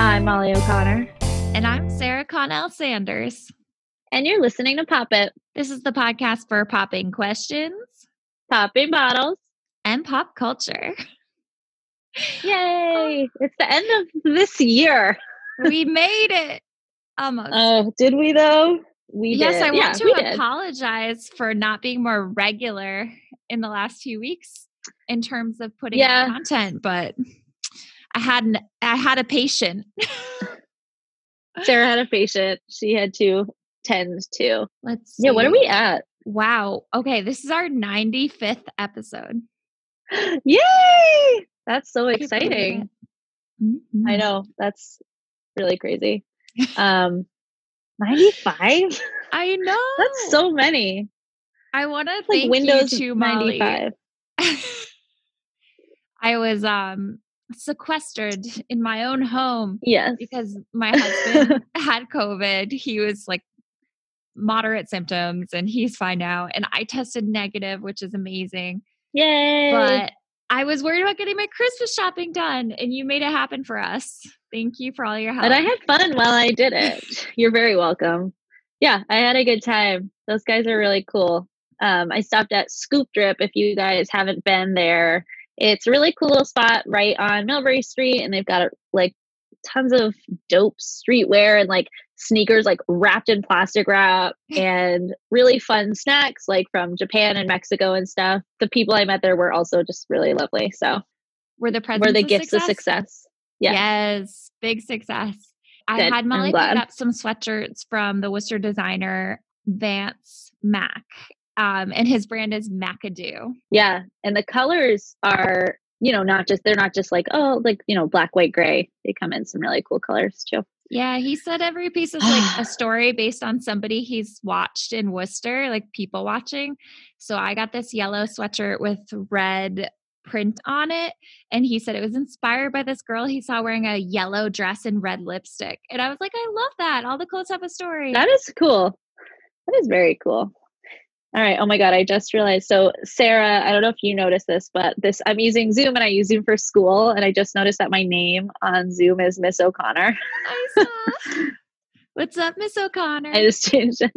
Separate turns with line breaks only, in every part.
I'm Molly O'Connor.
And I'm Sarah Connell Sanders.
And you're listening to Pop It.
This is the podcast for popping questions,
popping bottles,
and pop culture.
Yay! It's the end of this year.
we made it. Almost.
Oh, did we though? We
yes,
did.
I want
yeah,
to apologize for not being more regular in the last few weeks in terms of putting
yeah.
out content, but I had an, I had a patient.
Sarah had a patient. She had to tend to.
Let's
see. Yeah, what are we at?
Wow. Okay, this is our 95th episode.
Yay! That's so exciting.
Mm-hmm.
I know. That's really crazy. Um 95?
I know.
That's so many.
I want to
like
thank
Windows
you to Molly.
95.
I was um sequestered in my own home.
Yes.
Because my husband had COVID. He was like moderate symptoms and he's fine now. And I tested negative, which is amazing.
Yay.
But I was worried about getting my Christmas shopping done and you made it happen for us. Thank you for all your help.
And I had fun while I did it. You're very welcome. Yeah, I had a good time. Those guys are really cool. Um, I stopped at Scoop Drip if you guys haven't been there. It's a really cool little spot right on Millbury Street, and they've got like tons of dope streetwear and like sneakers like wrapped in plastic wrap and really fun snacks like from Japan and Mexico and stuff. The people I met there were also just really lovely. So
were the presents
were the gifts
success?
of success. Yeah.
Yes, big success. I
Good.
had Molly pick up some sweatshirts from the Worcester designer Vance Mac. Um, and his brand is McAdoo.
Yeah. And the colors are, you know, not just, they're not just like, oh, like, you know, black, white, gray. They come in some really cool colors too.
Yeah, he said every piece is like a story based on somebody he's watched in Worcester, like people watching. So I got this yellow sweatshirt with red print on it. And he said it was inspired by this girl he saw wearing a yellow dress and red lipstick. And I was like, I love that. All the clothes have a story.
That is cool. That is very cool. All right. Oh my God. I just realized. So, Sarah, I don't know if you noticed this, but this, I'm using Zoom and I use Zoom for school. And I just noticed that my name on Zoom is Miss O'Connor.
I saw. What's up, Miss O'Connor?
I just changed it.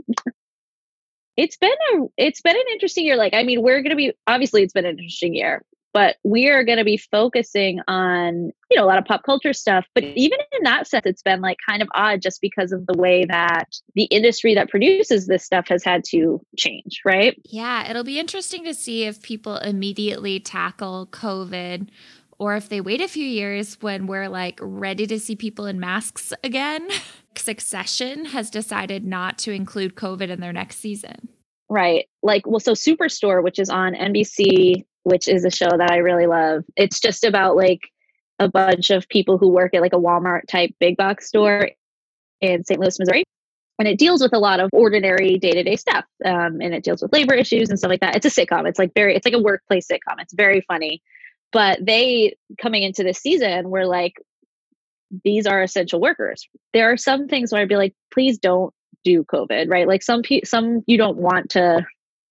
It's been a it's been an interesting year. Like, I mean, we're gonna be obviously it's been an interesting year, but we are gonna be focusing on, you know, a lot of pop culture stuff. But even in that sense, it's been like kind of odd just because of the way that the industry that produces this stuff has had to change, right?
Yeah, it'll be interesting to see if people immediately tackle COVID or if they wait a few years when we're like ready to see people in masks again. Succession has decided not to include COVID in their next season.
Right. Like, well, so Superstore, which is on NBC, which is a show that I really love, it's just about like a bunch of people who work at like a Walmart type big box store in St. Louis, Missouri. And it deals with a lot of ordinary day to day stuff. Um, and it deals with labor issues and stuff like that. It's a sitcom. It's like very, it's like a workplace sitcom. It's very funny. But they, coming into this season, were like, these are essential workers. There are some things where I'd be like, please don't do COVID, right? Like some pe- some you don't want to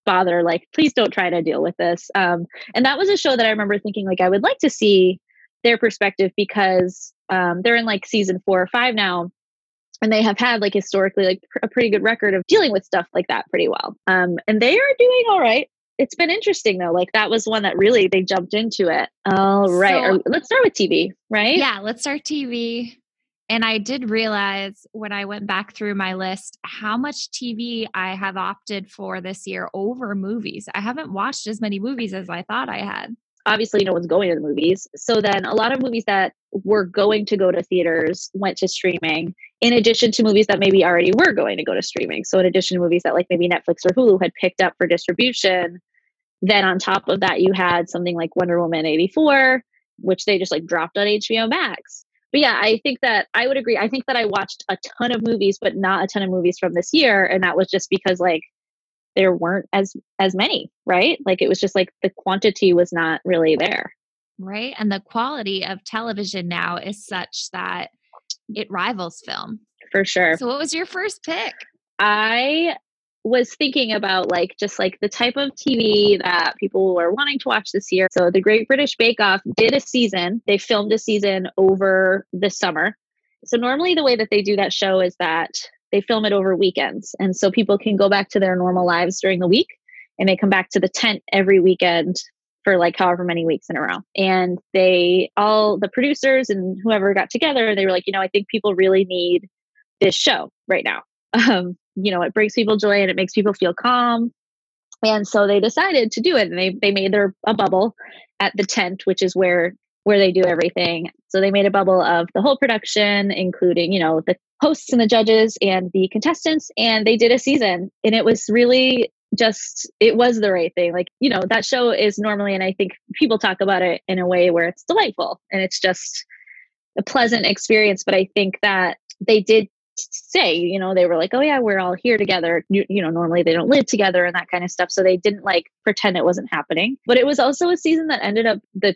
bother. Like, please don't try to deal with this. Um, and that was a show that I remember thinking like I would like to see their perspective because um, they're in like season four or five now, and they have had like historically like pr- a pretty good record of dealing with stuff like that pretty well. Um, and they are doing all right. It's been interesting though. Like that was one that really they jumped into it. All right,
So-
or, let's start with TV, right?
Yeah, let's start TV. And I did realize when I went back through my list how much TV I have opted for this year over movies. I haven't watched as many movies as I thought I had.
obviously no one's going to the movies. So then a lot of movies that were going to go to theaters went to streaming, in addition to movies that maybe already were going to go to streaming. So in addition to movies that like maybe Netflix or Hulu had picked up for distribution, then on top of that you had something like Wonder Woman 84, which they just like dropped on HBO Max. But yeah, I think that I would agree. I think that I watched a ton of movies, but not a ton of movies from this year. And that was just because like there weren't as as many, right? Like it was just like the quantity was not really there.
Right. And the quality of television now is such that it rivals film.
For sure.
So, what was your first pick?
I was thinking about like just like the type of TV that people were wanting to watch this year. So the Great British Bake Off did a season. They filmed a season over the summer So normally the way that they do that show is that they film it over weekends. And so people can go back to their normal lives during the week and they come back to the tent every weekend for like however many weeks in a row. And they all the producers and whoever got together, they were like, you know, I think people really need this show right now. Um, you know, it brings people joy and it makes people feel calm. And so they decided to do it and they they made their a bubble at the tent, which is where where they do everything. So they made a bubble of the whole production, including, you know, the hosts and the judges and the contestants. And they did a season. And it was really just, it was the right thing. Like, you know, that show is normally, and I think people talk about it in a way where it's delightful and it's just a pleasant experience. But I think that they did say you know they were like oh yeah we're all here together. You, you know normally they don't live together and that kind of stuff so they didn't like pretend it wasn't happening. But it was also a season that ended up the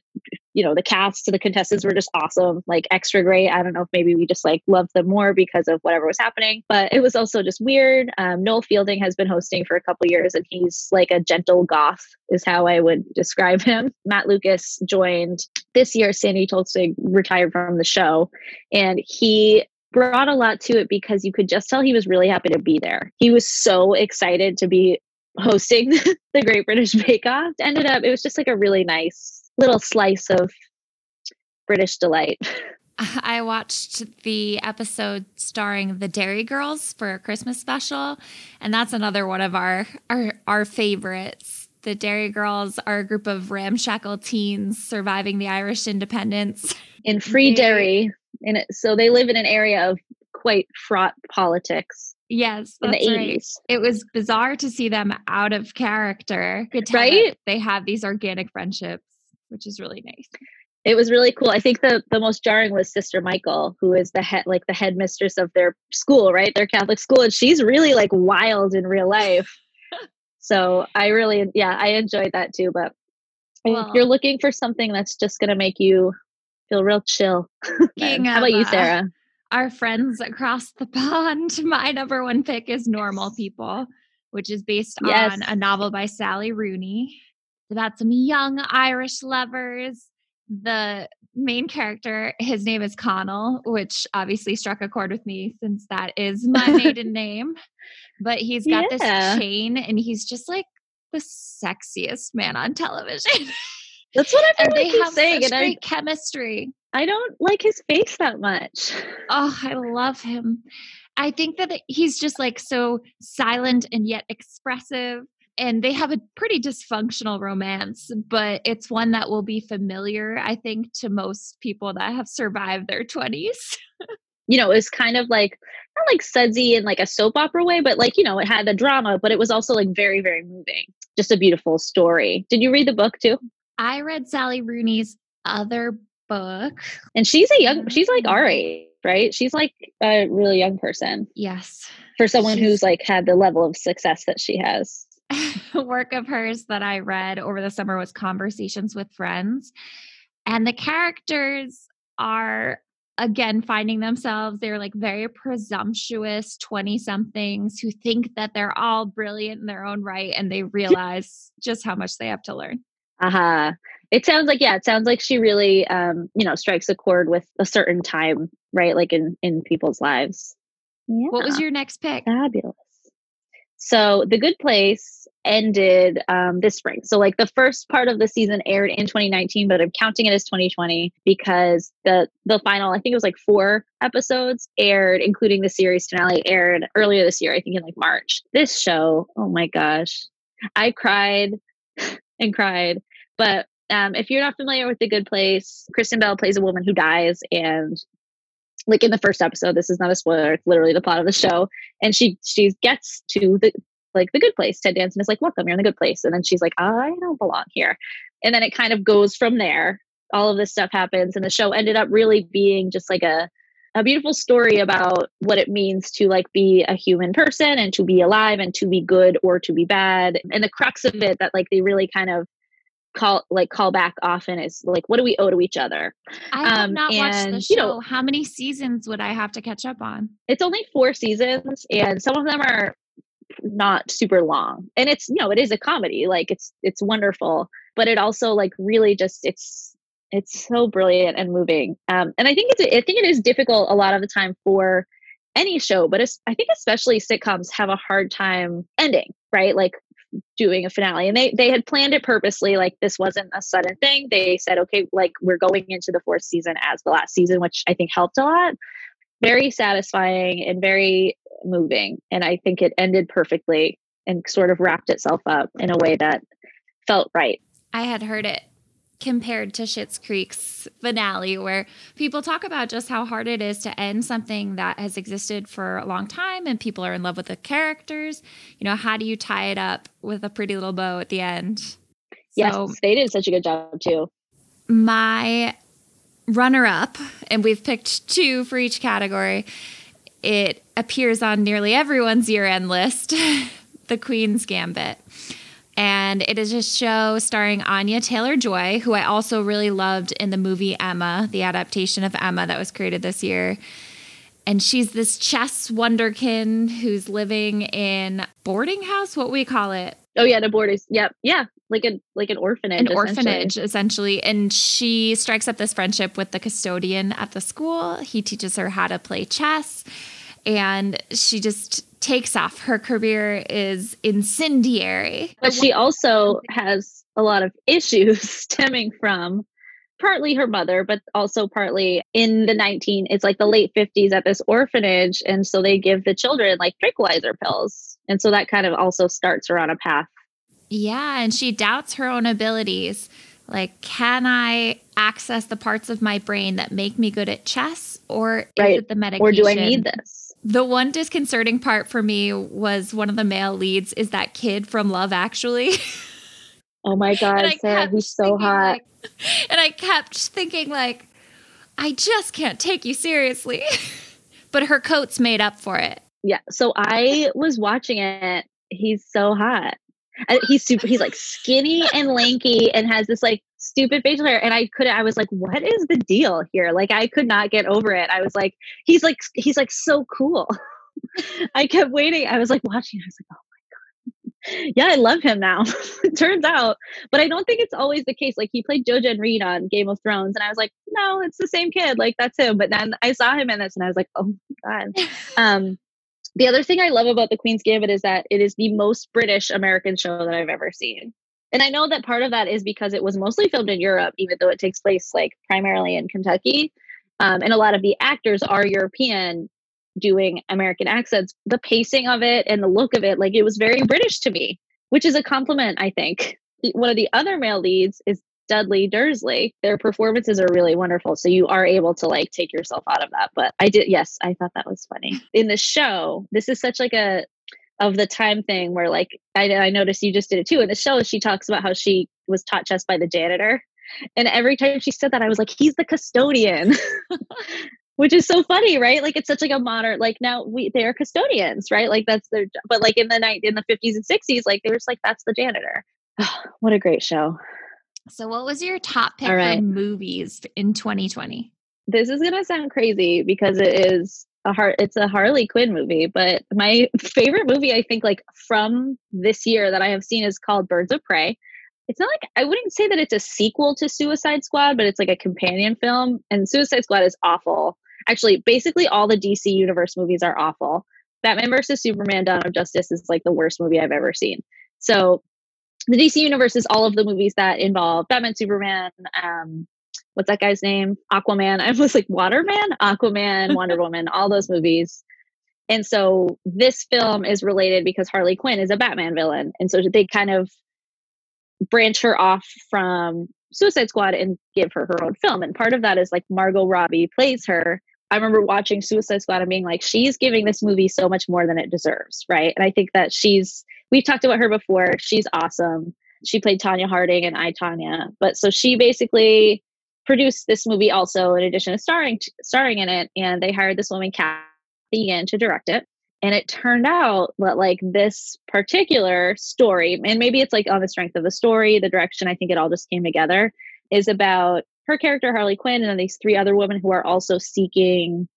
you know the cast to the contestants were just awesome like extra great. I don't know if maybe we just like loved them more because of whatever was happening but it was also just weird. Um, noel fielding has been hosting for a couple years and he's like a gentle goth is how i would describe him. Matt lucas joined this year. Sandi Toksvig retired from the show and he brought a lot to it because you could just tell he was really happy to be there. He was so excited to be hosting the Great British Bake Off. Ended up, it was just like a really nice little slice of British delight.
I watched the episode starring the Derry Girls for a Christmas special, and that's another one of our our, our favorites. The Derry Girls are a group of ramshackle teens surviving the Irish independence
in Free Derry and it, so they live in an area of quite fraught politics.
Yes,
in the
eighties, right. it was bizarre to see them out of character. right? They have these organic friendships, which is really nice.
It was really cool. I think the the most jarring was Sister Michael, who is the head, like the headmistress of their school, right? Their Catholic school, and she's really like wild in real life. so I really, yeah, I enjoyed that too. But well, if you're looking for something that's just going to make you feel real chill. How about you, uh, Sarah?
our friends across the pond, my number one pick is Normal People, which is based yes. on a novel by Sally Rooney. It's about some young Irish lovers. The main character, his name is Connell, which obviously struck a chord with me since that is my maiden name. But he's got yeah. this chain and he's just like the sexiest man on television.
That's what I they have saying.
Such great I, chemistry.
I don't like his face that much.
Oh, I love him. I think that he's just like so silent and yet expressive. And they have a pretty dysfunctional romance, but it's one that will be familiar, I think, to most people that have survived their 20s.
you know, it was kind of like not like sudsy in like a soap opera way, but like, you know, it had the drama, but it was also like very, very moving. Just a beautiful story. Did you read the book too?
I read Sally Rooney's other book.
And she's a young, she's like our mm-hmm. age, right? She's like a really young person.
Yes.
For someone she's, who's like had the level of success that she has.
A work of hers that I read over the summer was Conversations with Friends. And the characters are again finding themselves they're like very presumptuous 20 somethings who think that they're all brilliant in their own right and they realize just how much they have to learn
uh-huh. It sounds like yeah it sounds like she really um you know strikes a chord with a certain time right like in in people's lives.
Yeah. what was your next pick?
Fabulous. So the good place ended um, this spring. So like the first part of the season aired in 2019 but i'm counting it as 2020 because the the final i think it was like four episodes aired including the series finale aired earlier this year i think in like march. This show oh my gosh. I cried and cried but um, if you're not familiar with The Good Place, Kristen Bell plays a woman who dies, and like in the first episode, this is not a spoiler; it's literally the plot of the show. And she she gets to the like the good place. Ted Danson is like, "Welcome, you're in the good place," and then she's like, "I don't belong here," and then it kind of goes from there. All of this stuff happens, and the show ended up really being just like a a beautiful story about what it means to like be a human person and to be alive and to be good or to be bad and the crux of it that like they really kind of call like call back often is like what do we owe to each other?
I have um, not and, watched the show you know, how many seasons would i have to catch up on?
It's only four seasons and some of them are not super long. And it's you know it is a comedy. Like it's it's wonderful but it also like really just it's It's so brilliant and moving. Um, and I think it's I think it is difficult a lot of the time for any show, but I think especially sitcoms have a hard time ending, right? Like doing a finale and they they had planned it purposely like this wasn't a sudden thing. They said okay like we're going into the fourth season as the last season which i think helped a lot. Very satisfying and very moving and i think it ended perfectly and sort of wrapped itself up in a way that felt right.
I had heard it compared to Schitt's Creek's finale, where people talk about just how hard it is to end something that has existed for a long time and people are in love with the characters. You know, how do you tie it up with a pretty little bow at the end?
Yes, so, they did such a good job too.
My runner up, and we've picked two for each category, it appears on nearly everyone's year end list The Queen's Gambit and it is a show starring Anya Taylor Joy, who I also really loved in the movie Emma, the adaptation of Emma that was created this year. And she's this chess wonderkin who's living in boarding house. What we call it?
Oh yeah, the boarding. Yep, yeah, like a like an orphanage.
An essentially. orphanage, essentially. And she strikes up this friendship with the custodian at the school. He teaches her how to play chess, and she just takes off. Her career is incendiary.
But she also has a lot of issues stemming from partly her mother, but also partly in the 19, it's like the late 50s at this orphanage. And so they give the children like tranquilizer pills. And so that kind of also starts her on a path.
Yeah. And she doubts her own abilities. Like, can I access the parts of my brain that make me good at chess? Or is it the medication?
Or do I need this?
The one disconcerting part for me was one of the male leads is that kid from Love Actually.
Oh my god, Sarah, he's so hot.
Like, and I kept thinking like I just can't take you seriously. but her coat's made up for it.
Yeah, so I was watching it. He's so hot. He's super he's like skinny and lanky and has this like stupid facial hair and i couldn't i was like what is the deal here? Like i could not get over it. I was like he's like he's like so cool. I kept waiting. I was like watching. I was like oh my god. Yeah i love him now it turns out. But i don't think it's always the case. Like he played jojen reed on game of thrones and i was like no it's the same kid. Like that's him. But then i saw him in this and i was like oh my god. Um the other thing I love about The Queen's Gambit is that it is the most British American show that I've ever seen and I know that part of that is because it was mostly filmed in Europe, even though it takes place like primarily in Kentucky. Um, and a lot of the actors are European doing American accents. The pacing of it and the look of it, like it was very British to me, which is a compliment, I think. One of the other male leads is Dudley Dursley. Their performances are really wonderful. So you are able to like take yourself out of that. But I did, yes, I thought that was funny. In the show, this is such like a of the time thing where like I, I noticed you just did it too in the show she talks about how she was taught chess by the janitor. And every time she said that i was like he's the custodian. Which is so funny right? Like it's such like a modern like now we they're custodians right? Like that's their but like in the night in the 50s and 60s like they were just like that's the janitor. What a great show.
So what was your top pick right. for movies in 2020
this is gonna sound crazy because it is a heart it's a Harley Quinn movie, but my favorite movie I think like from this year that I have seen is called Birds of Prey. It's not like I wouldn't say that it's a sequel to Suicide Squad, but it's like a companion film and Suicide Squad is awful. Actually, basically all the DC universe movies are awful. Batman versus Superman Dawn of Justice is like the worst movie I've ever seen. So the DC universe is all of the movies that involve Batman, Superman, um, what's that guy's name? Aquaman. I was like Waterman, Aquaman, Wonder Woman, all those movies. And so this film is related because Harley Quinn is a Batman villain. And so they kind of branch her off from Suicide Squad and give her her own film. And part of that is like Margot Robbie plays her. I remember watching Suicide Squad and being like, she's giving this movie so much more than it deserves, right? And I think that she's, we've talked about her before. She's awesome. She played Tonya Harding and I, Tonya. But so she basically produced this movie also in addition to starring starring in it and they hired this woman Cathy Yan to direct it. And it turned out that like this particular story and maybe it's like on the strength of the story the direction i think it all just came together is about her character harley quinn and then these three other women who are also seeking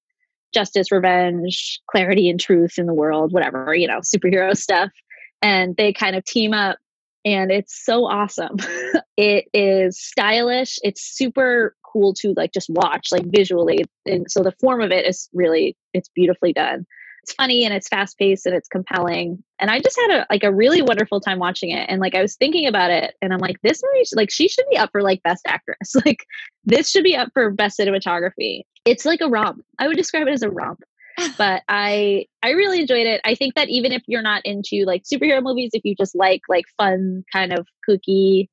justice revenge clarity and truth in the world whatever you know superhero stuff. And they kind of team up and it's so awesome. it is stylish. It's super cool to like just watch like visually. And so the form of it is really it's beautifully done. It's funny and it's fast paced and it's compelling. And I just had a like a really wonderful time watching it. And like I was thinking about it and I'm like, this movie like she should be up for like best actress. Like this should be up for best cinematography. It's like a romp. I would describe it as a romp but I I really enjoyed it. I think that even if you're not into like superhero movies, if you just like like fun kind of kooky,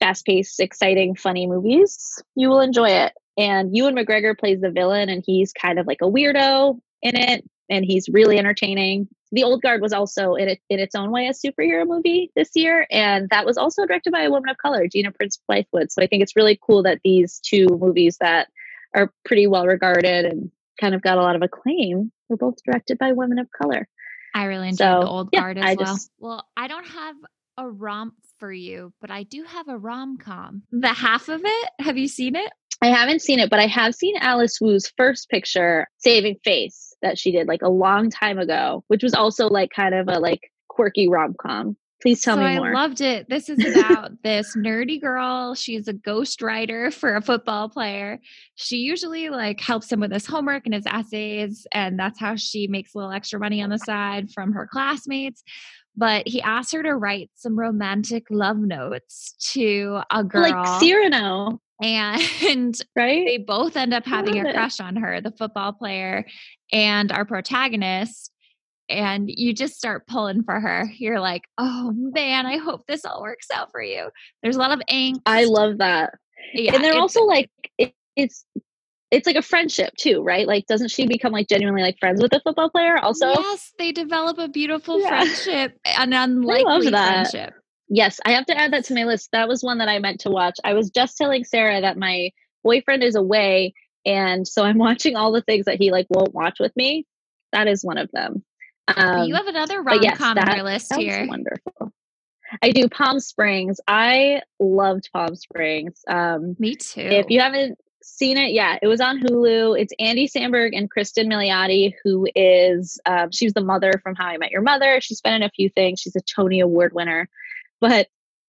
fast paced, exciting, funny movies, you will enjoy it. And Ewan McGregor plays the villain, and he's kind of like a weirdo in it, and he's really entertaining. The Old Guard was also in it in its own way a superhero movie this year, and that was also directed by a woman of color, Gina Prince Bythewood. So I think it's really cool that these two movies that are pretty well regarded and kind of got a lot of acclaim were both directed by women of color.
I really enjoyed so, the old guard as I well. Just, well, I don't have a romp for you, but I do have a rom com. The half of it, have you seen it?
I haven't seen it, but I have seen Alice Wu's first picture, Saving Face, that she did like a long time ago, which was also like kind of a like quirky rom com. Please tell
so
me more.
I loved it. This is about this nerdy girl. She's a ghost writer for a football player. She usually like helps him with his homework and his essays, and that's how she makes a little extra money on the side from her classmates. But he asked her to write some romantic love notes to a girl.
Like Cyrano.
And
right?
they both end up having a crush on her, the football player and our protagonist and you just start pulling for her. You're like, oh man, I hope this all works out for you. There's a lot of angst.
I love that. Yeah, and they're also like, it, it's it's like a friendship too, right? Like, doesn't she become like genuinely like friends with the football player? Also,
yes, they develop a beautiful yeah. friendship, an unlikely friendship.
Yes, I have to add that to my list. That was one that I meant to watch. I was just telling Sarah that my boyfriend is away, and so I'm watching all the things that he like won't watch with me. That is one of them.
Um, you have another rom com on your list here.
Wonderful. I do Palm Springs. I loved Palm Springs. Um,
Me too.
If you haven't seen it, yeah, it was on Hulu. It's Andy Samberg and Cristin Milioti, who is um, she was the mother from How I Met Your Mother. She's been in a few things. She's a Tony Award winner, but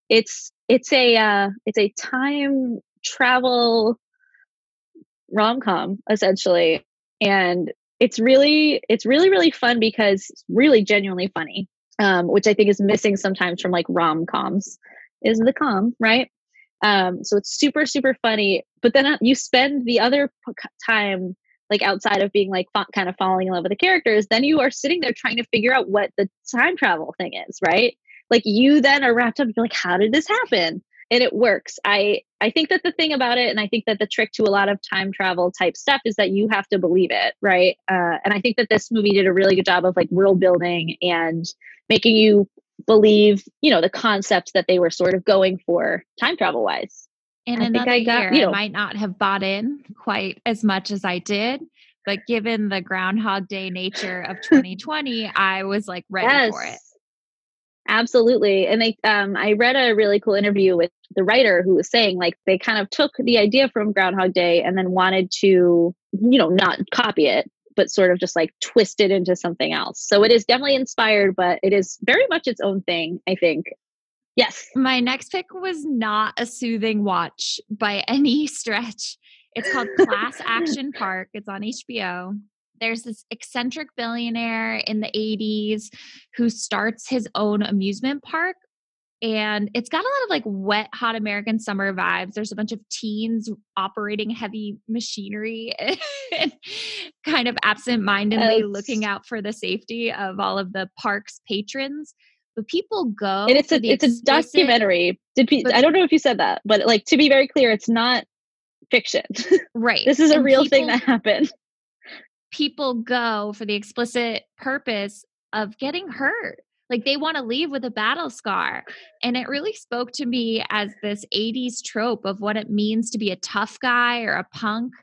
it's it's a uh, it's a time travel rom com essentially, and it's really it's really really fun because it's really genuinely funny um, which i think is missing sometimes from like rom-coms is the com right? Um, so it's super super funny but then uh, you spend the other time like outside of being like kind of falling in love with the characters then you are sitting there trying to figure out what the time travel thing is right? Like you then are wrapped up you're like how did this happen and it works. I I think that the thing about it, and I think that the trick to a lot of time travel type stuff is that you have to believe it, right? Uh, and I think that this movie did a really good job of like world building and making you believe, you know, the concepts that they were sort of going for time travel wise.
In I another I got, year, you know, I might not have bought in quite as much as I did, but given the Groundhog Day nature of 2020, I was like ready yes. for it.
Absolutely. And they um I read a really cool interview with the writer who was saying like they kind of took the idea from Groundhog Day and then wanted to, you know, not copy it, but sort of just like twist it into something else. So it is definitely inspired, but it is very much its own thing, I think. Yes.
My next pick was not a soothing watch by any stretch. It's called Class Action Park. It's on HBO there's this eccentric billionaire in the 80s who starts his own amusement park and it's got a lot of like wet hot american summer vibes. There's a bunch of teens operating heavy machinery and kind of absent-mindedly looking out for the safety of all of the park's patrons but people go
and it's a it's explicit, a documentary. Did pe- i don't know if you said that but like to be very clear it's not fiction.
Right
this is a real people, thing that happened
people go for the explicit purpose of getting hurt. Like they want to leave with a battle scar. And it really spoke to me as this 80s trope of what it means to be a tough guy or a punk.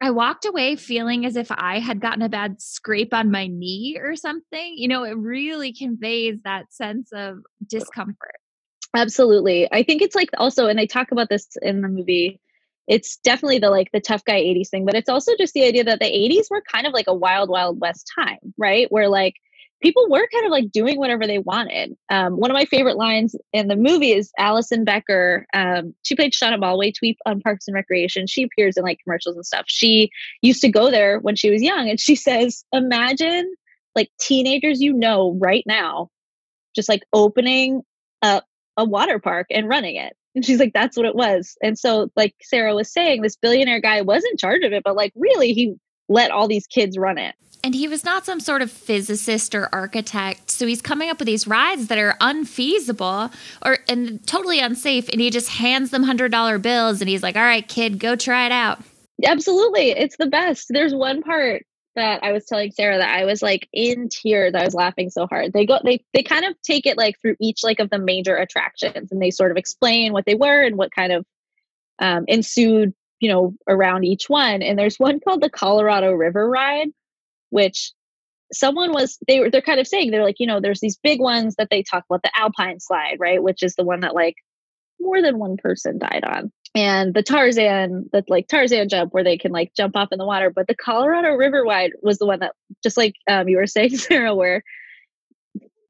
I walked away feeling as if I had gotten a bad scrape on my knee or something. You know, it really conveys that sense of discomfort.
Absolutely. I think it's like also, and they talk about this in the movie, it's definitely the like the tough guy 80s thing but it's also just the idea that the 80s were kind of like a wild wild west time right where like people were kind of like doing whatever they wanted. Um, one of my favorite lines in the movie is Alison Becker. Um, she played Shauna Malwae-Tweep on Parks and Recreation. She appears in like commercials and stuff. She used to go there when she was young, and she says, "Imagine like teenagers you know right now, just like opening up a water park and running it." And she's like, "That's what it was." And so, like Sarah was saying, this billionaire guy was in charge of it, but like really, he let all these kids run it.
And he was not some sort of physicist or architect. So he's coming up with these rides that are unfeasible or and totally unsafe. And he just hands them hundred dollar bills and he's like, All right, kid, go try it out.
Absolutely. It's the best. There's one part that I was telling Sarah that I was like in tears. I was laughing so hard. They go they they kind of take it like through each like of the major attractions and they sort of explain what they were and what kind of um, ensued you know, around each one. And there's one called the Colorado River Ride, which someone was they were they're kind of saying they're like, you know, there's these big ones that they talk about the Alpine slide, right? Which is the one that like more than one person died on. And the Tarzan, that like Tarzan jump where they can like jump off in the water. But the Colorado River Ride was the one that just like um, you were saying, Sarah, where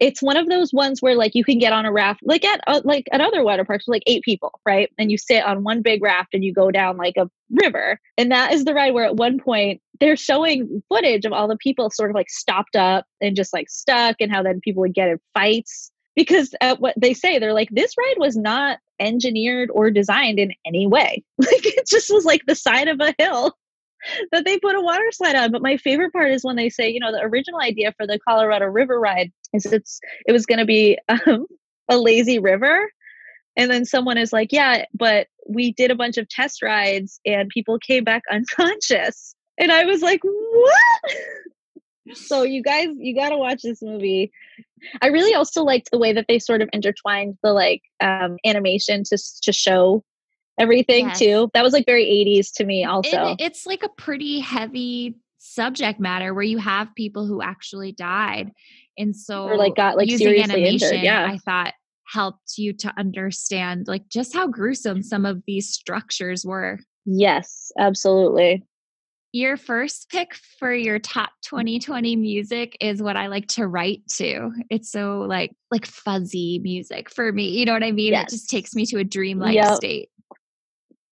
it's one of those ones where like you can get on a raft like at uh, like at other water parks like eight people right and you sit on one big raft and you go down like a river and that is the ride where at one point they're showing footage of all the people sort of like stopped up and just like stuck and how then people would get in fights because at what they say they're like this ride was not engineered or designed in any way like it just was like the side of a hill that they put a water slide on. But my favorite part is when they say, you know, the original idea for the Colorado River ride is it's it was going to be um, a lazy river, and then someone is like, yeah, but we did a bunch of test rides and people came back unconscious, and I was like, what? So you guys, you got to watch this movie. I really also liked the way that they sort of intertwined the like um, animation to to show everything yes. too. That was like very 80s to me also.
It, it's like a pretty heavy subject matter where you have people who actually died. And so
or like got like using animation, injured. Yeah.
I thought helped you to understand like just how gruesome some of these structures were.
Yes, absolutely.
Your first pick for your top 2020 music is what I like to write to. It's so like like fuzzy music for me. You know what I mean? Yes. It just takes me to a dreamlike yep. state.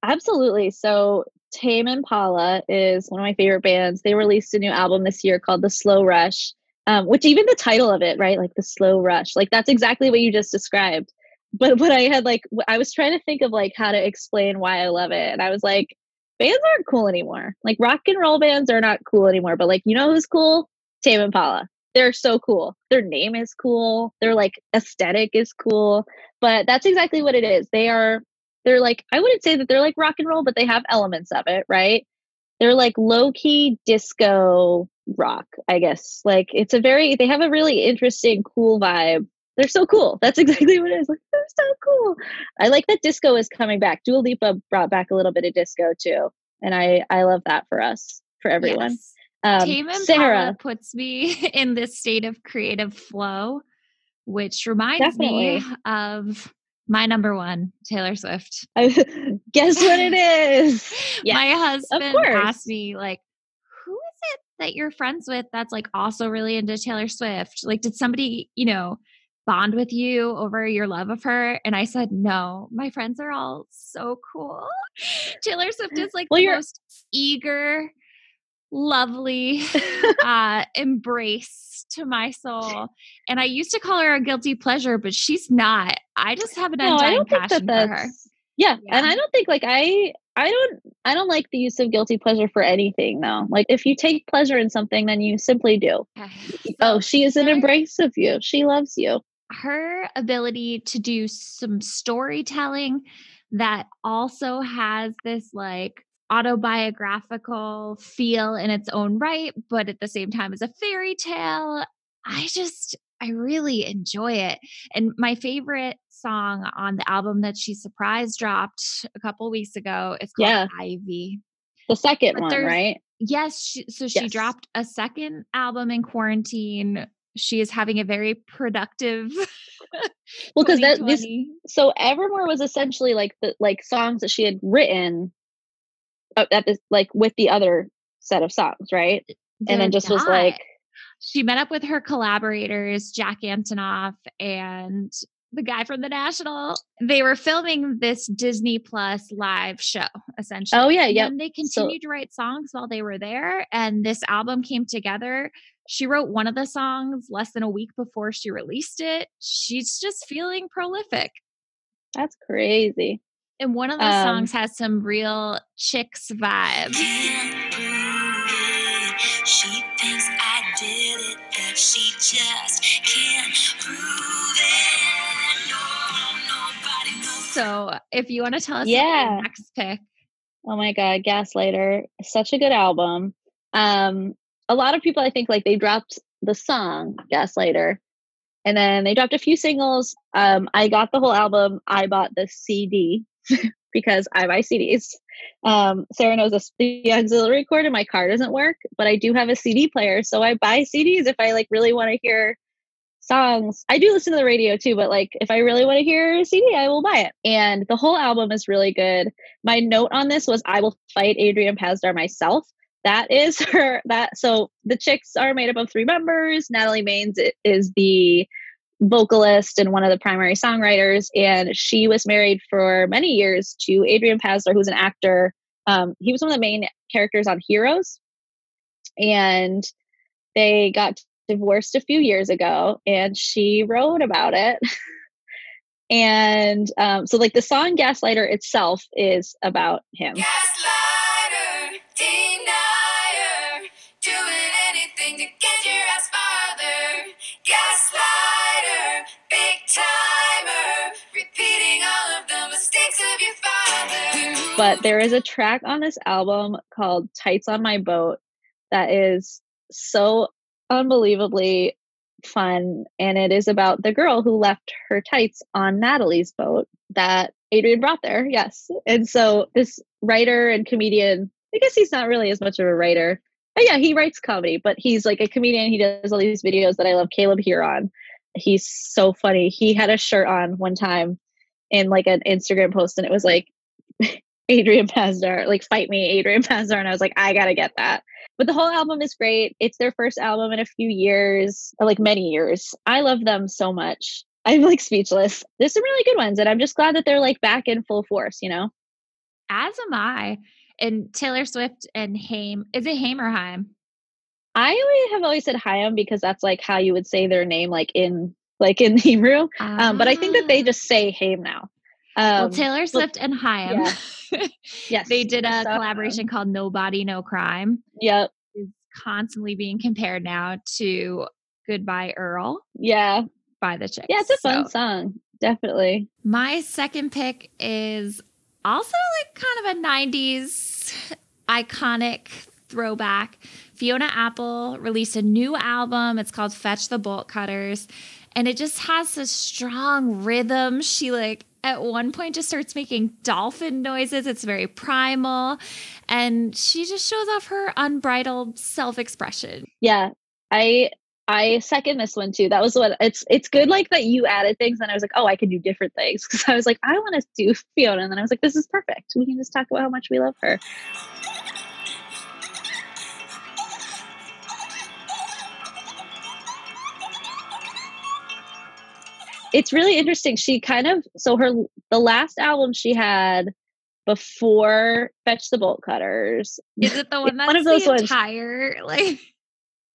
Absolutely. So Tame Impala is one of my favorite bands. They released a new album this year called The Slow Rush, um, which even the title of it, right? Like The Slow Rush, like that's exactly what you just described. But what I had like, I was trying to think of like how to explain why I love it. And I was like, bands aren't cool anymore. Like rock and roll bands are not cool anymore. But like, you know who's cool? Tame Impala. They're so cool. Their name is cool. Their like aesthetic is cool. But that's exactly what it is. They are they're like I wouldn't say that they're like rock and roll, but they have elements of it, right? They're like low key disco rock, I guess. Like it's a very they have a really interesting, cool vibe. They're so cool. That's exactly what it is. Like they're so cool. I like that disco is coming back. Dua Lipa brought back a little bit of disco too, and I I love that for us for everyone. Yes.
Um, Tame Sarah puts me in this state of creative flow, which reminds Definitely. me of my number one, Taylor Swift.
Guess what it is?
yes, My husband asked me, like, who is it that you're friends with that's like also really into Taylor Swift? Like, did somebody, you know, bond with you over your love of her? And I said, no, my friends are all so cool. Taylor Swift is like well, the most eager, lovely uh, embrace to my soul. And I used to call her a guilty pleasure, but she's not. I just have an no, undying passion that for her.
Yeah, yeah, and I don't think like I I don't I don't like the use of guilty pleasure for anything though. Like if you take pleasure in something, then you simply do. So oh, she is an embrace of you. She loves you.
Her ability to do some storytelling that also has this like autobiographical feel in its own right, but at the same time as a fairy tale. I just, I really enjoy it. And my favorite song on the album that she surprise dropped a couple weeks ago is called yeah. Ivy.
The second but one, right?
Yes. She, so she yes. dropped a second album in quarantine. She is having a very productive.
well, because that this so Evermore was essentially like the like songs that she had written uh, at this like with the other set of songs, right? They're and then just not. was like
she met up with her collaborators, Jack Antonoff and the guy from the National. They were filming this Disney Plus live show, essentially.
Oh yeah, yeah.
And they continued so, to write songs while they were there, and this album came together. She wrote one of the songs less than a week before she released it. She's just feeling prolific.
That's crazy.
And one of the um, songs has some real chicks vibes. She thinks I did it, but she just can't prove it. No, knows. So, if you want to tell us yeah. next pick.
Oh my god, Gaslighter, such a good album. Um, a lot of people I think like they dropped the song Gaslighter and then they dropped a few singles. Um, I got the whole album. I bought the CD because I buy CDs. Um, Sarah knows this, the auxiliary cord in my car doesn't work, but I do have a CD player, so I buy CDs if I like really want to hear songs. I do listen to the radio too, but like if I really want to hear a CD, I will buy it. And the whole album is really good. My note on this was I will fight Adrian Pasdar myself. That is her that so the chicks are made up of three members. Natalie Maines is the vocalist and one of the primary songwriters. And she was married for many years to Adrian Pasdar, who's an actor. Um, he was one of the main characters on Heroes. And they got divorced a few years ago, and she wrote about it. and um, so, like, the song Gaslighter itself is about him. Gaslighter, the. But there is a track on this album called Tights on My Boat that is so unbelievably fun. And it is about the girl who left her tights on Natalie's boat that Adrian brought there. Yes. And so this writer and comedian, I guess he's not really as much of a writer. But yeah, he writes comedy, but he's like a comedian. He does all these videos that I love. Caleb Hearon. He's so funny. He had a shirt on one time in like an Instagram post, and it was like Adrian Pasdar, like fight me, Adrian Pasdar. And I was like, I gotta get that. But the whole album is great. It's their first album in a few years, like many years. I love them so much. I'm like speechless. There's some really good ones, and I'm just glad that they're like back in full force, you know?
As am I. And Taylor Swift and Haim. Is it Haim or Haim?
I have always said Haim because that's like how you would say their name, like in like in Hebrew. Um, but I think that they ah. just say Haim now.
Um, well, Taylor Swift but, and Haim. Yeah. yes. They did a so, collaboration um, called Nobody No Crime.
Yep.
Is constantly being compared now to Goodbye Earl.
Yeah.
By the Chicks.
Yeah, it's a fun song. Definitely.
My second pick is also like kind of a 90s iconic throwback. Fiona Apple released a new album. It's called Fetch the Bolt Cutters. And it just has this strong rhythm. She like at one point just starts making dolphin noises. It's very primal. And she just shows off her unbridled self-expression.
Yeah. I I second this one too. That was what it's it's good like that you added things and I was like, "Oh, I can do different things." Cuz I was like, "I want to do Fiona." And then I was like, "This is perfect. We can just talk about how much we love her." It's really interesting. She kind of so her the last album she had before Fetch the Bolt Cutters.
Is it the one that's one of those the entire ones, like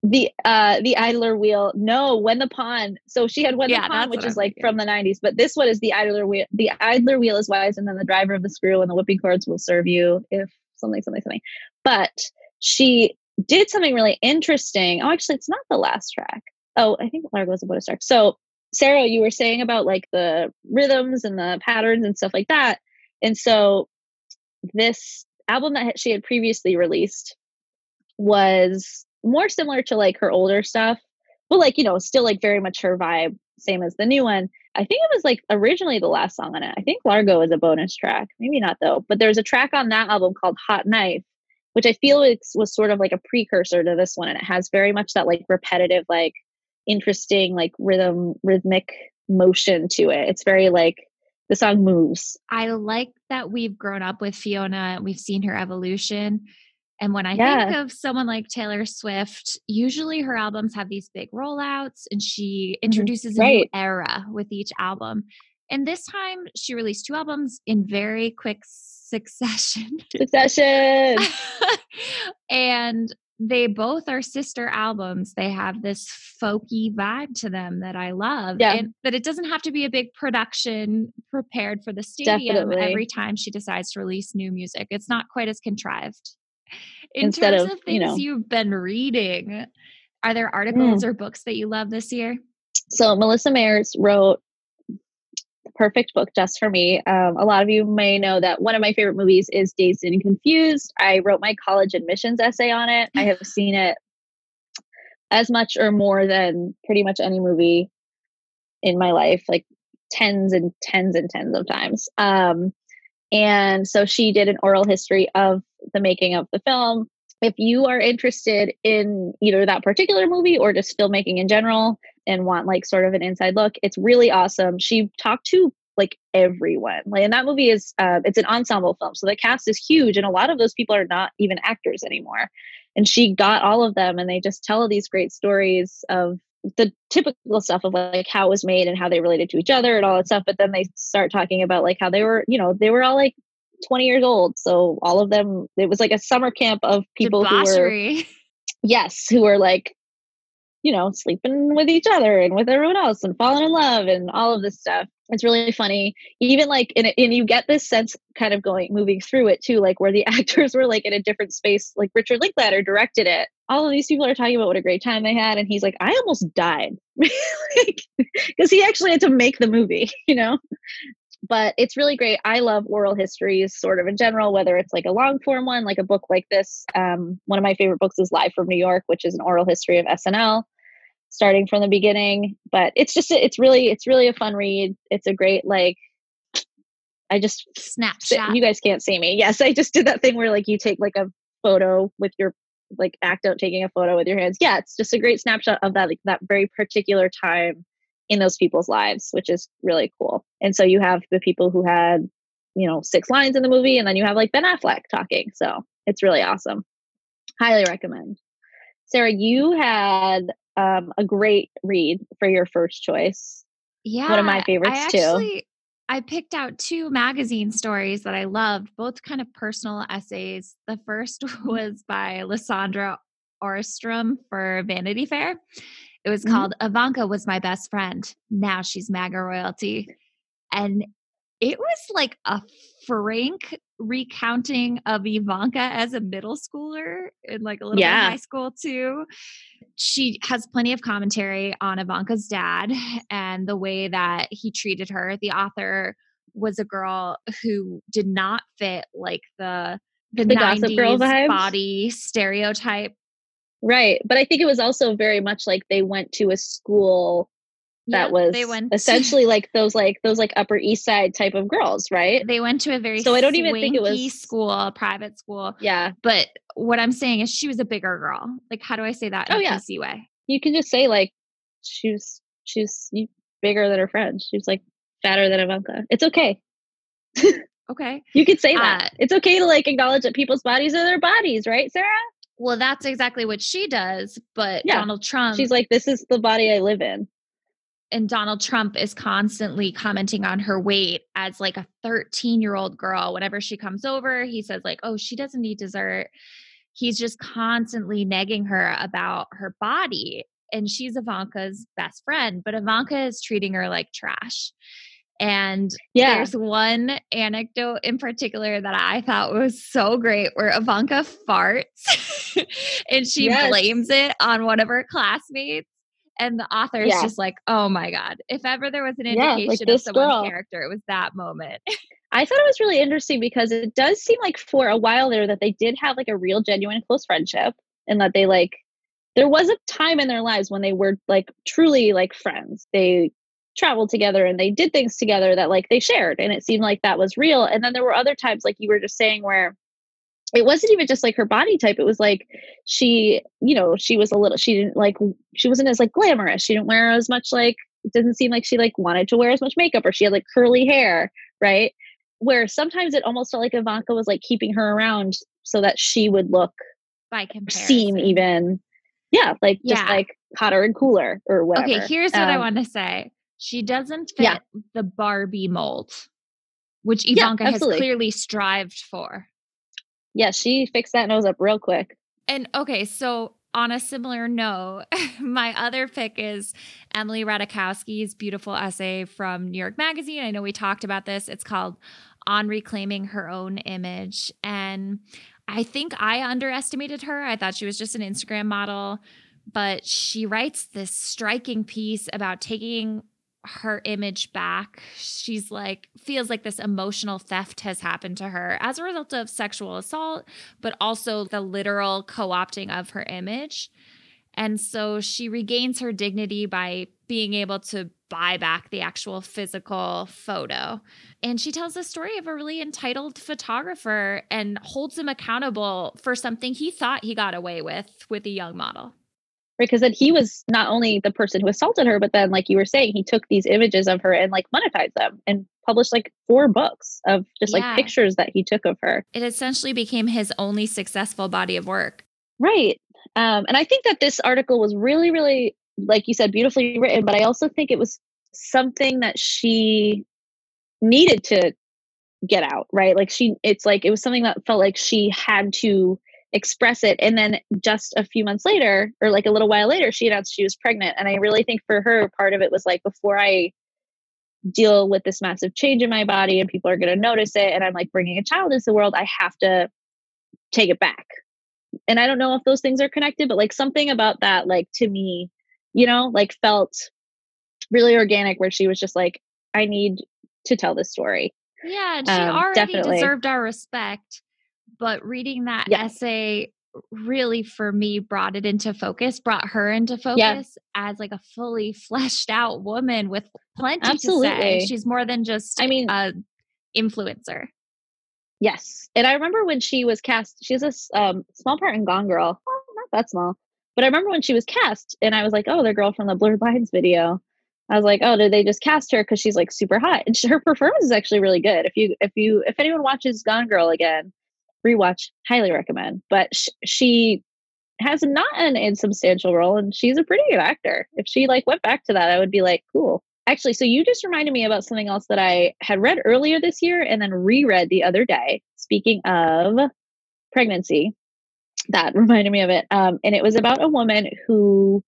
the uh the idler wheel no when the pawn so she had when yeah, the pawn which is I'm like thinking. from the 90s but this one is the idler wheel the idler wheel is wise and then the driver of the screw and the whipping cords will serve you if something something something but she did something really interesting oh actually it's not the last track oh i think largo was a bonus track so sarah you were saying about like the rhythms and the patterns and stuff like that and so this album that she had previously released was more similar to like her older stuff, but like, you know, still like very much her vibe, same as the new one. I think it was like originally the last song on it. I think Largo is a bonus track. Maybe not though, but there's a track on that album called Hot Knife, which I feel was sort of like a precursor to this one. And it has very much that like repetitive, like interesting, like rhythm, rhythmic motion to it. It's very like the song moves.
I like that we've grown up with Fiona. We've seen her evolution And when I yeah. think of someone like Taylor Swift, usually her albums have these big rollouts and she mm-hmm. introduces mm-hmm. right. a new era with each album. And this time she released two albums in very quick succession.
Succession.
and they both are sister albums. They have this folky vibe to them that I love. Yeah. And that it doesn't have to be a big production prepared for the stadium Definitely. every time she decides to release new music. It's not quite as contrived. In Instead terms of, of things you know, you've been reading, are there articles mm. or books that you love this year?
So Melissa Maerz wrote perfect book just for me. Um, a lot of you may know that one of my favorite movies is Dazed and Confused. I wrote my college admissions essay on it. I have seen it as much or more than pretty much any movie in my life, like tens and tens and tens of times. Um, and so she did an oral history of the making of the film. If you are interested in either that particular movie or just filmmaking in general, and want like sort of an inside look. It's really awesome. She talked to like everyone. Like and that movie is uh, it's an ensemble film. So the cast is huge and a lot of those people are not even actors anymore. And she got all of them and they just tell these great stories of the typical stuff of like how it was made and how they related to each other and all that stuff. But then they start talking about like how they were, you know, they were all like 20 years old. So all of them, it was like a summer camp of people Debauchery. who were, yes, who were like you know, sleeping with each other and with everyone else and falling in love and all of this stuff. It's really funny. Even like, and, and you get this sense kind of going, moving through it too, like where the actors were like in a different space, like Richard Linklater directed it. All of these people are talking about what a great time they had. And he's like, I almost died because he actually had to make the movie, you know? But it's really great. I love oral histories sort of in general, whether it's like a long form one, like a book like this. Um, one of my favorite books is Live from New York, which is an oral history of SNL starting from the beginning. But it's just, it's really, it's really a fun read. It's a great, like, I just
snapshot.
You guys can't see me. Yes, I just did that thing where like you take like a photo with your like act out taking a photo with your hands. Yeah, it's just a great snapshot of that like that very particular time in those people's lives, which is really cool. And so you have the people who had, you know, six lines in the movie, and then you have like Ben Affleck talking. So it's really awesome. Highly recommend. Sarah, you had um, a great read for your first choice.
Yeah.
One of my favorites I actually, too.
I picked out two magazine stories that I loved, both kind of personal essays. The first was by Lysandra Ohrstrom for Vanity Fair. It was mm-hmm. called Ivanka Was My Best Friend. Now she's MAGA royalty. And it was like a frank recounting of Ivanka as a middle schooler and like a little yeah. bit high school too. She has plenty of commentary on Ivanka's dad and the way that he treated her. The author was a girl who did not fit like the the, the 90s body stereotype
Right. But I think it was also very much like they went to a school that yep, was they went essentially like those like those like upper east side type of girls right
they went to a very so i don't even think it was school private school
yeah
but what i'm saying is she was a bigger girl like how do i say that in oh, a yeah. PC way
you can just say like she was she's bigger than her friends she's like fatter than ivanka it's okay
okay
you could say that uh, it's okay to like acknowledge that people's bodies are their bodies right sarah
well, that's exactly what she does. But yeah. Donald Trump.
She's like, this is the body I live in.
And Donald Trump is constantly commenting on her weight as like a 13 year old girl. Whenever she comes over, he says, like, oh, she doesn't need dessert. He's just constantly nagging her about her body. And she's Ivanka's best friend, but Ivanka is treating her like trash. And yeah. there's one anecdote in particular that I thought was so great where Ivanka farts and she yes. blames it on one of her classmates. And the author is yeah. just like, oh my God. If ever there was an indication yeah, like of someone's girl. character, it was that moment.
I thought it was really interesting because it does seem like for a while there that they did have like a real genuine close friendship and that they like there was a time in their lives when they were like truly like friends. They traveled together and they did things together that like they shared and it seemed like that was real and then there were other times like you were just saying where it wasn't even just like her body type it was like she you know she was a little she didn't like she wasn't as like glamorous she didn't wear as much like it didn't seem like she like wanted to wear as much makeup or she had like curly hair right where sometimes it almost felt like ivanka was like keeping her around so that she would look
by comparison.
seem even yeah, like just like hotter and cooler or whatever.
Okay, here's what I
Um,
want to say. She doesn't fit
Yeah.
the Barbie mold, which
Yeah,
Ivanka has clearly strived for.
Yeah, she fixed that nose up real quick.
And okay, so on a similar note, my other pick is Emily Ratajkowski's beautiful essay from New York Magazine. I know we talked about this. It's called On Reclaiming Her Own Image. And I think I underestimated her. I thought she was just an Instagram model, but she writes this striking piece about taking her image back. She's like, feels like this emotional theft has happened to her as a result of sexual assault, but also the literal co opting of her image. And so she regains her dignity by being able to buy back the actual physical photo. And she tells the story of a really entitled photographer and holds him accountable for something he thought he got away with with a young model.
Because then he was not only the person who assaulted her, but then like you were saying, he took these images of her and like monetized them and published like four books of just
Yeah.
like pictures that he took of her.
It essentially became his only successful body of work.
Right. Um, and I think that this article was really, really, like you said, beautifully written, but I also think it was something that she needed to get out, right? Like she, it's like, it was something that felt like she had to express it. And then just a few months later, or like a little while later, she announced she was pregnant. And I really think for her, part of it was like, before I deal with this massive change in my body and people are going to notice it, and I'm like bringing a child into the world, I have to take it back and I don't know if those things are connected, but like something about that, like to me, you know, like felt really organic where she was just like, I need to tell this story.
Yeah, and she
Um,
already
definitely.
deserved our respect. But reading that
Yes.
essay really for me brought it into focus, brought her into focus
Yeah.
as like a fully fleshed out woman with plenty to say.
Absolutely.
She's more than just
I mean,
a influencer.
yes. And I remember when she was cast, she's a um, small part in Gone Girl, well, not that small, but I remember when she was cast and I was like, oh, the girl from the Blurred Lines video. I was like, oh, did they just cast her because she's like super hot? And her performance is actually really good. If you, if you, if anyone watches Gone Girl again, rewatch, highly recommend. But sh- she has not an insubstantial role, and she's a pretty good actor. If she like went back to that, I would be like, cool. Actually, so you just reminded me about something else that I had read earlier this year and then reread the other day. Speaking of pregnancy, that reminded me of it. Um, and it was about a woman who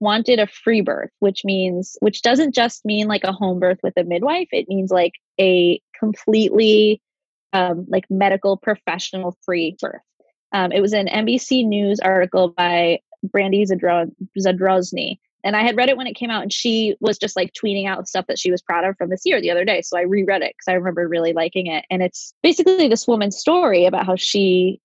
wanted a free birth, which means, which doesn't just mean like a home birth with a midwife. It means like a completely um, like medical professional free birth. Um, it was an NBC News article by Brandy Zadro- Zadrozny. And I had read it when it came out, and she was just like tweeting out stuff that she was proud of from this year the other day. So I reread it because I remember really liking it. And it's basically this woman's story about how she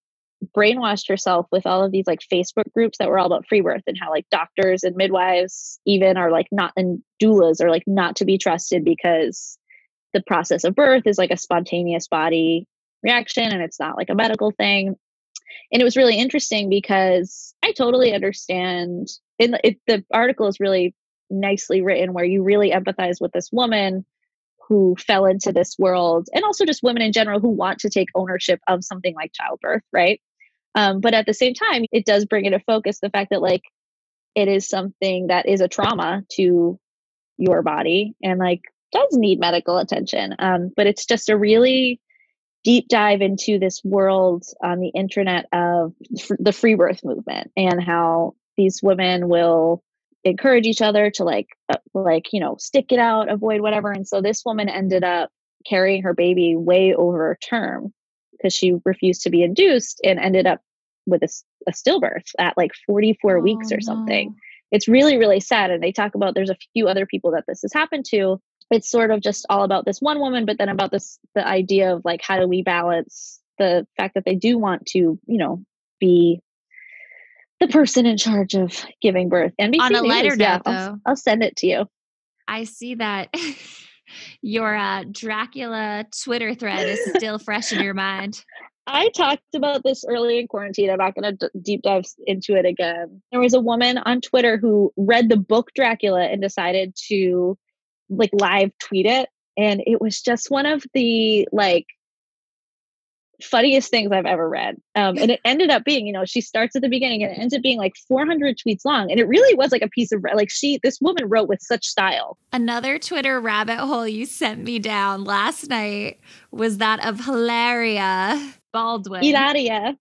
brainwashed herself with all of these like Facebook groups that were all about free birth and how like doctors and midwives even are like not and doulas are like not to be trusted because the process of birth is like a spontaneous body reaction and it's not like a medical thing. And it was really interesting because I totally understand. In the, it, the article is really nicely written where you really empathize with this woman who fell into this world and also just women in general who want to take ownership of something like childbirth, right? Um, but at the same time, it does bring into focus the fact that like it is something that is a trauma to your body and like does need medical attention. Um, but it's just a really deep dive into this world on the internet of f- the free birth movement and how these women will encourage each other to like uh, like you know stick it out avoid whatever and so this woman ended up carrying her baby way over term because she refused to be induced and ended up with a stillbirth at like 44 weeks
Oh,
or something
no.
it's really really sad and they talk about there's a few other people that this has happened to it's sort of just all about this one woman but then about this the idea of like how do we balance the fact that they do want to you know be the person in charge of giving birth NBC
On a
News,
lighter
yeah,
note,
I'll. I'll send it to you
I see that your uh, Dracula Twitter thread is still fresh in your mind.
I talked about this early in quarantine. I'm not going to d- deep dive into it again. There was a woman on Twitter who read the book Dracula and decided to like live tweet it. And it was just one of the like funniest things I've ever read. Um, and it ended up being, you know, she starts at the beginning and it ends up being like 400 tweets long. And it really was like a piece of, like, she, this woman wrote with such style.
Another Twitter rabbit hole you sent me down last night was that of Hilaria Baldwin.
Hilaria.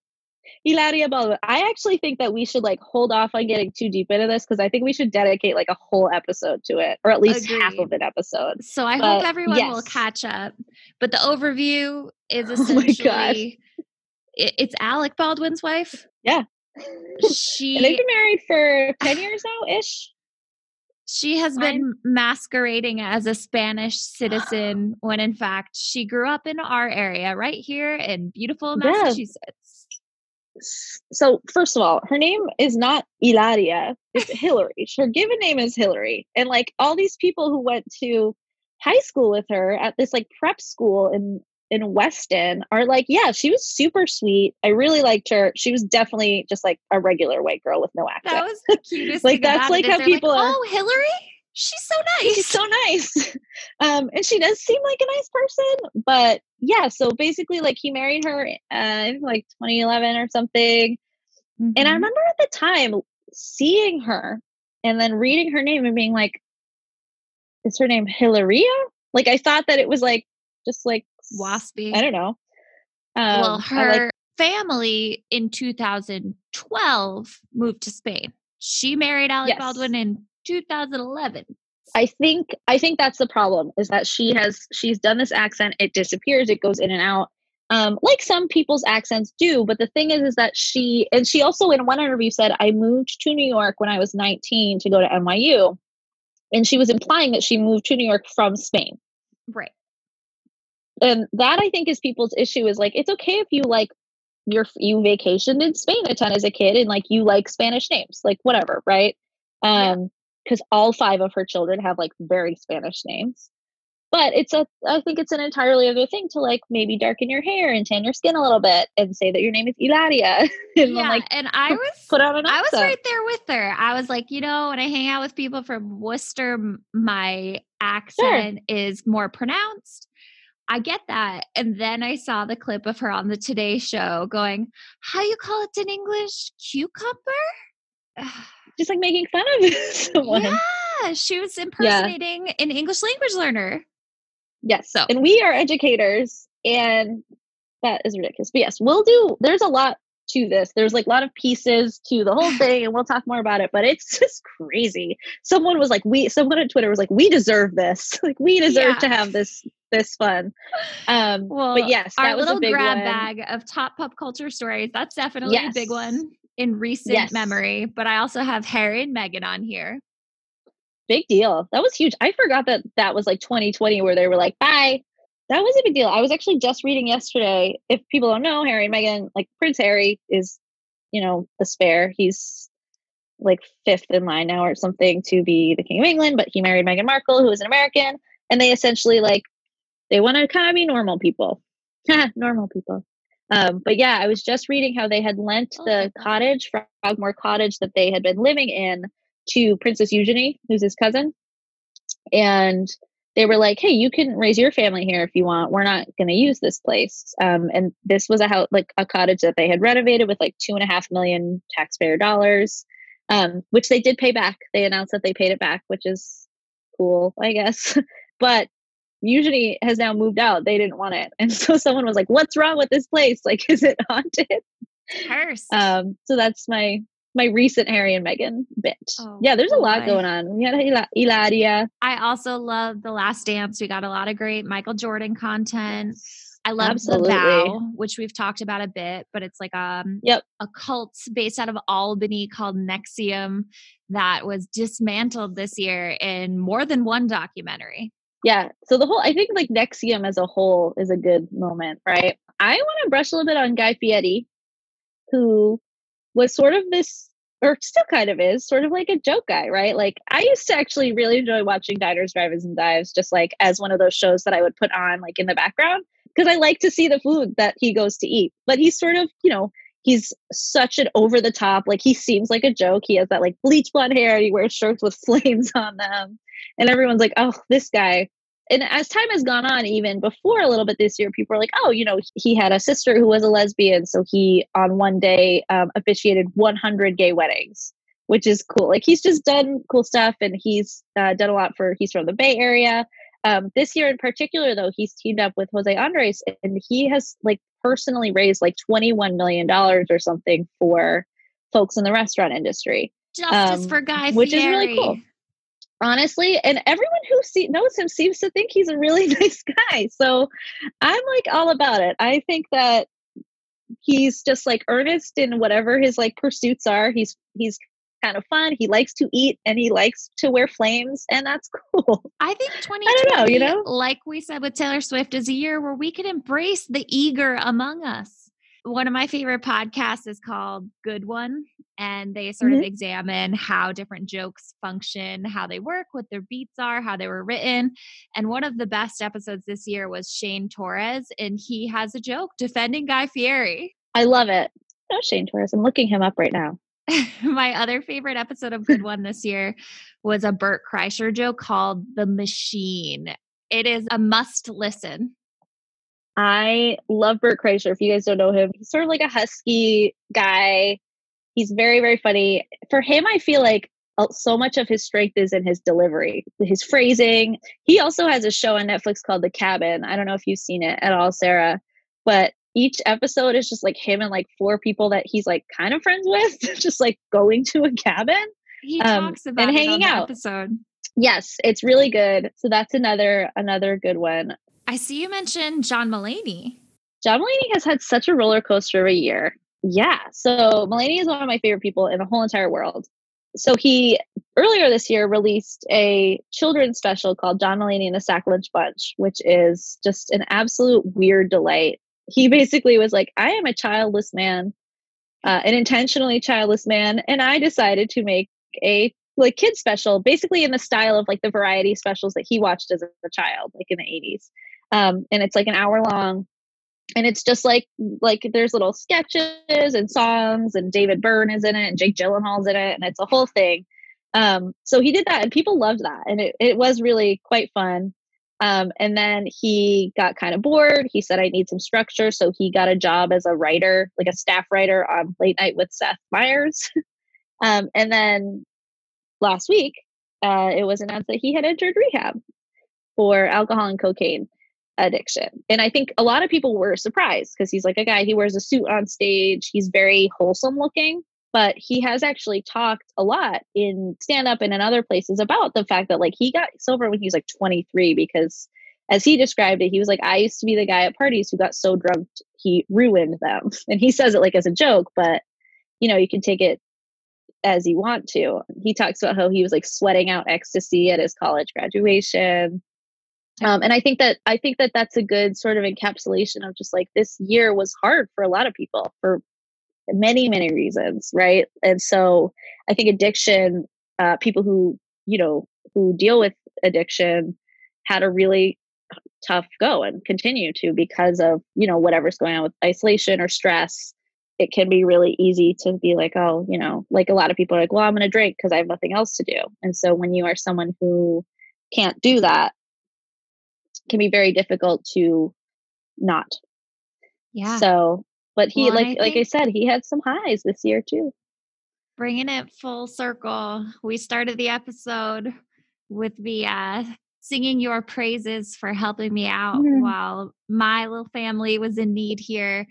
Hilaria Baldwin. I actually think that we should like hold off on getting too deep into this because I think we should dedicate like a whole episode to it, or at least Agreed. half of an episode.
So I but, hope everyone yes. will catch up. But the overview is oh essentially oh it, it's Alec Baldwin's wife.
Yeah.
She
and they've been married for 10 years now ish.
She has been masquerading as a Spanish citizen when in fact she grew up in our area right here in beautiful Massachusetts.
So, first of all, her name is not Ilaria, it's Hillary. Her given name is Hillary. And like all these people who went to high school with her at this like prep school in in Weston are like, yeah, she was super sweet. I really liked her. She was definitely just like a regular white girl with no accent.
That was the cutest. like that's like how people like, are. Oh, Hillary, she's so nice.
She's so nice. Um, and she does seem like a nice person. But yeah, so basically, like he married her, uh, like 2011 or something. Mm-hmm. And I mm-hmm. remember at the time seeing her and then reading her name and being like, "Is her name Hilaria?" Like I thought that it was like just like
waspy.
I don't know.
Um, well, her like, family in 2012 moved to Spain. She married Alec yes. Baldwin in 2011.
I think I think that's the problem is that she has she's done this accent it disappears it goes in and out um, like some people's accents do but the thing is is that she and she also in one interview said I moved to New York when I was 19 to go to NYU and she was implying that she moved to New York from Spain
right
and that I think is people's issue is like it's okay if you like your you vacationed in Spain a ton as a kid and like you like Spanish names, like whatever, right? Um, because all five of her children have like very Spanish names. But it's a I think it's an entirely other thing to like maybe darken your hair and tan your skin a little bit and say that your name is Ilaria. and
yeah, like and I was put on an I was right there with her. I was like, you know, when I hang out with people from Worcester, my accent sure. is more pronounced I get that. And then I saw the clip of her on the Today Show going, How you call it in English? Cucumber?
Just like making fun of someone.
Yeah, she was impersonating yeah. an English language learner.
Yes. So and we are educators and that is ridiculous. But yes, we'll do there's a lot to this. There's like a lot of pieces to the whole thing, and we'll talk more about it. But it's just crazy. Someone was like, "We." Someone on Twitter was like, "We deserve this. like, we deserve yeah. to have this this fun." Um, well, but yes,
our little grab one. bag of top pop culture stories. That's definitely yes. a big one in recent yes. memory. But I also have Harry and Meghan on here.
Big deal. That was huge. I forgot that that was like 2020 where they were like, "Bye." that was a big deal. I was actually just reading yesterday. If people don't know, Harry and Meghan, like Prince Harry is, you know, the spare. He's like fifth in line now or something to be the King of England, but he married Meghan Markle, who is an American. And they essentially like, they want to kind of be normal people. normal people. Um, but yeah, I was just reading how they had lent oh the cottage, Frogmore Cottage, that they had been living in to Princess Eugenie, who's his cousin. And they were like, "Hey, you can raise your family here if you want. We're not going to use this place." Um, and this was a house, like a cottage that they had renovated with like two and a half million taxpayer dollars, um, which they did pay back. They announced that they paid it back, which is cool, I guess. but Eugenie has now moved out. They didn't want it, and so someone was like, "What's wrong with this place? Like, is it haunted?"
Cursed.
Um, so that's my my recent Harry and Meghan bit. Oh, yeah, there's a lot going on. We had Ilaria.
I also love The Last Dance. We got a lot of great Michael Jordan content. I love The Vow, which we've talked about a bit, but it's like um
yep.
a cult based out of Albany called NXIVM that was dismantled this year in more than one documentary.
Yeah. So the whole I think like NXIVM as a whole is a good moment, right? I want to brush a little bit on Guy Fieri, who was sort of this or still kind of is sort of like a joke guy, right? Like I used to actually really enjoy watching Diners, Drive-ins, and Dives just like as one of those shows that I would put on like in the background because I like to see the food that he goes to eat. But he's sort of, you know, he's such an over the top, like he seems like a joke. He has that like bleach blonde hair, he wears shirts with flames on them. And everyone's like, oh, this guy. and as time has gone on, even before a little bit this year, people are like, oh, you know, he had a sister who was a lesbian. So he, on one day, um, officiated 100 gay weddings, which is cool. Like he's just done cool stuff and he's uh, done a lot for, he's from the Bay Area. Um, this year in particular, though, he's teamed up with Jose Andres and he has like personally raised like $21 million or something for folks in the restaurant industry.
Justice um, for Guy
Which is really cool. Honestly and everyone who see, knows him seems to think he's a really nice guy. So i'm like all about it. I think that he's just like earnest in whatever his like pursuits are. He's he's kind of fun he likes to eat and he likes to wear flames and that's cool
i think 2020 I don't know, you know like we said with taylor swift is a year where we can embrace the eager among us one of my favorite podcasts is called Good One, and they sort mm-hmm. of examine how different jokes function, how they work, what their beats are, how they were written. And one of the best episodes this year was Shane Torres, and he has a joke defending Guy Fieri.
I love it. Oh, Shane Torres. I'm looking him up right now.
my other favorite episode of Good One this year was a Bert Kreischer joke called The Machine. It is a must listen.
I love Bert Kreischer. If you guys don't know him, he's sort of like a husky guy. He's very, very funny. For him, I feel like uh, so much of his strength is in his delivery, his phrasing. He also has a show on Netflix called The Cabin. I don't know if you've seen it at all, Sarah, but each episode is just like him and like four people that he's like kind of friends with, just like going to a cabin.
He um, talks about and hanging out. Episode.
Yes, it's really good. So that's another another good one.
I see you mentioned John Mulaney.
John Mulaney has had such a roller coaster of a year. Yeah. So Mulaney is one of my favorite people in the whole entire world. So he earlier this year released a children's special called John Mulaney and the Sack Lunch Bunch, which is just an absolute weird delight. He basically was like, I am a childless man, uh, an intentionally childless man, and I decided to make a like kid special, basically in the style of like the variety specials that he watched as a child, like in the 80s um, and it's like an hour long and it's just like like there's little sketches and songs and david byrne is in it and jake gyllenhaal's in it and it's a whole thing. Um, so he did that and people loved that and it, it was really quite fun um, and then he got kind of bored. He said i need some structure. So he got a job as a writer like a staff writer on late night with seth meyers. Um, and then last week uh, it was announced that he had entered rehab for alcohol and cocaine addiction. And I think a lot of people were surprised because he's like a guy, he wears a suit on stage, he's very wholesome looking, but he has actually talked a lot in stand up and in other places about the fact that like he got sober when he was like 23 because as he described it, he was like, I used to be the guy at parties who got so drunk he ruined them. And he says it like as a joke, but you know, you can take it as you want to. He talks about how he was like sweating out ecstasy at his college graduation. Um, and I think that I think that that's a good sort of encapsulation of just like this year was hard for a lot of people for many many reasons, right? And so I think addiction, uh, people who you know who deal with addiction had a really tough go and continue to because of you know whatever's going on with isolation or stress it can be really easy to be like oh you know like a lot of people are like well i'm going to drink because i have nothing else to do and so when you are someone who can't do that can be very difficult to not.
Yeah.
So, but he well, like I like I said, he had some highs this year too.
Bringing it full circle, we started the episode with the uh, singing your praises for helping me out mm-hmm. while my little family was in need here.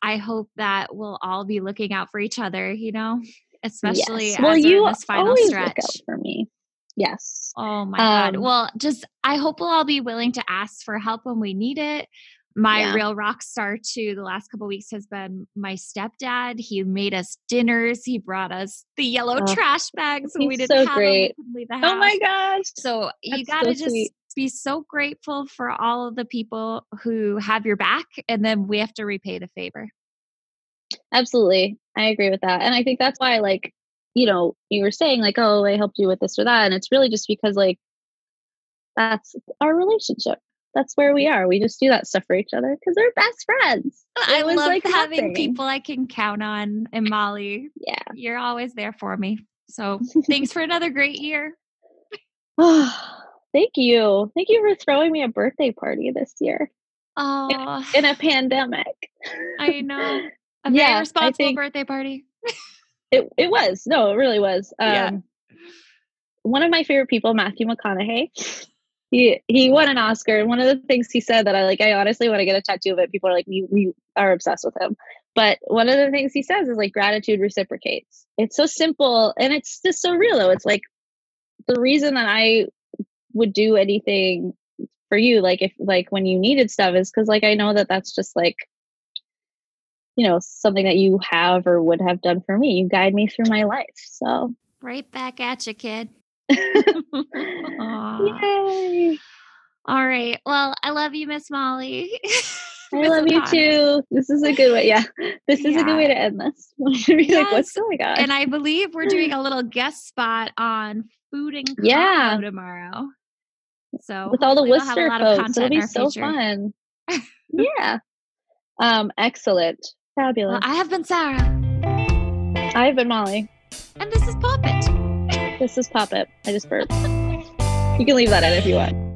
I hope that we'll all be looking out for each other, you know, especially yes. well, you this final stretch.
for me. Yes.
Oh my um, God. Well, just I hope we'll all be willing to ask for help when we need it. My yeah. real rock star too the last couple weeks has been my stepdad. He made us dinners. He brought us the yellow oh, trash bags when we didn't so have great. them. We
oh my gosh.
So That's you gotta so just sweet. be so grateful for all of the people who have your back and then we have to repay the favor.
Absolutely. I agree with that. And I think that's why like you know, you were saying like, oh, I helped you with this or that. And it's really just because like that's our relationship. That's where we are. We just do that stuff for each other because we're best friends.
I it was love like having nothing. people I can count on. And Molly,
yeah,
you're always there for me. So thanks for another great year.
Thank you. Thank you for throwing me a birthday party this year
Oh,
in a pandemic.
I know. A
Yeah,
very
I
responsible birthday party.
It it was. No, it really was. Um
Yeah.
one of my favorite people, Matthew McConaughey. He he won an Oscar. And one of the things he said that I like, I honestly want to get a tattoo of it. People are like, we we are obsessed with him. But one of the things he says is like gratitude reciprocates. It's so simple and it's just so real though. It's like the reason that I would do anything for you, like if like when you needed stuff, is because like I know that that's just like you know something that you have or would have done for me. You guide me through my life. So
Right back at you, kid.
Yay.
All right. Well, I love you, Miss Molly.
I love you too. This is a good way. Yeah. This is a good way to end this. To be like, what's going on?
And I believe we're doing a little guest spot on Food and
Yeah.
tomorrow. So
With all the
hopefully we'll
Worcester folks. It'll be so
future.
fun. yeah. Um, excellent. Fabulous.
Well, I have been Sarah,
I've been Molly.
and this is Poppet.
This is Poppet. I just burped. You can leave that in if you want.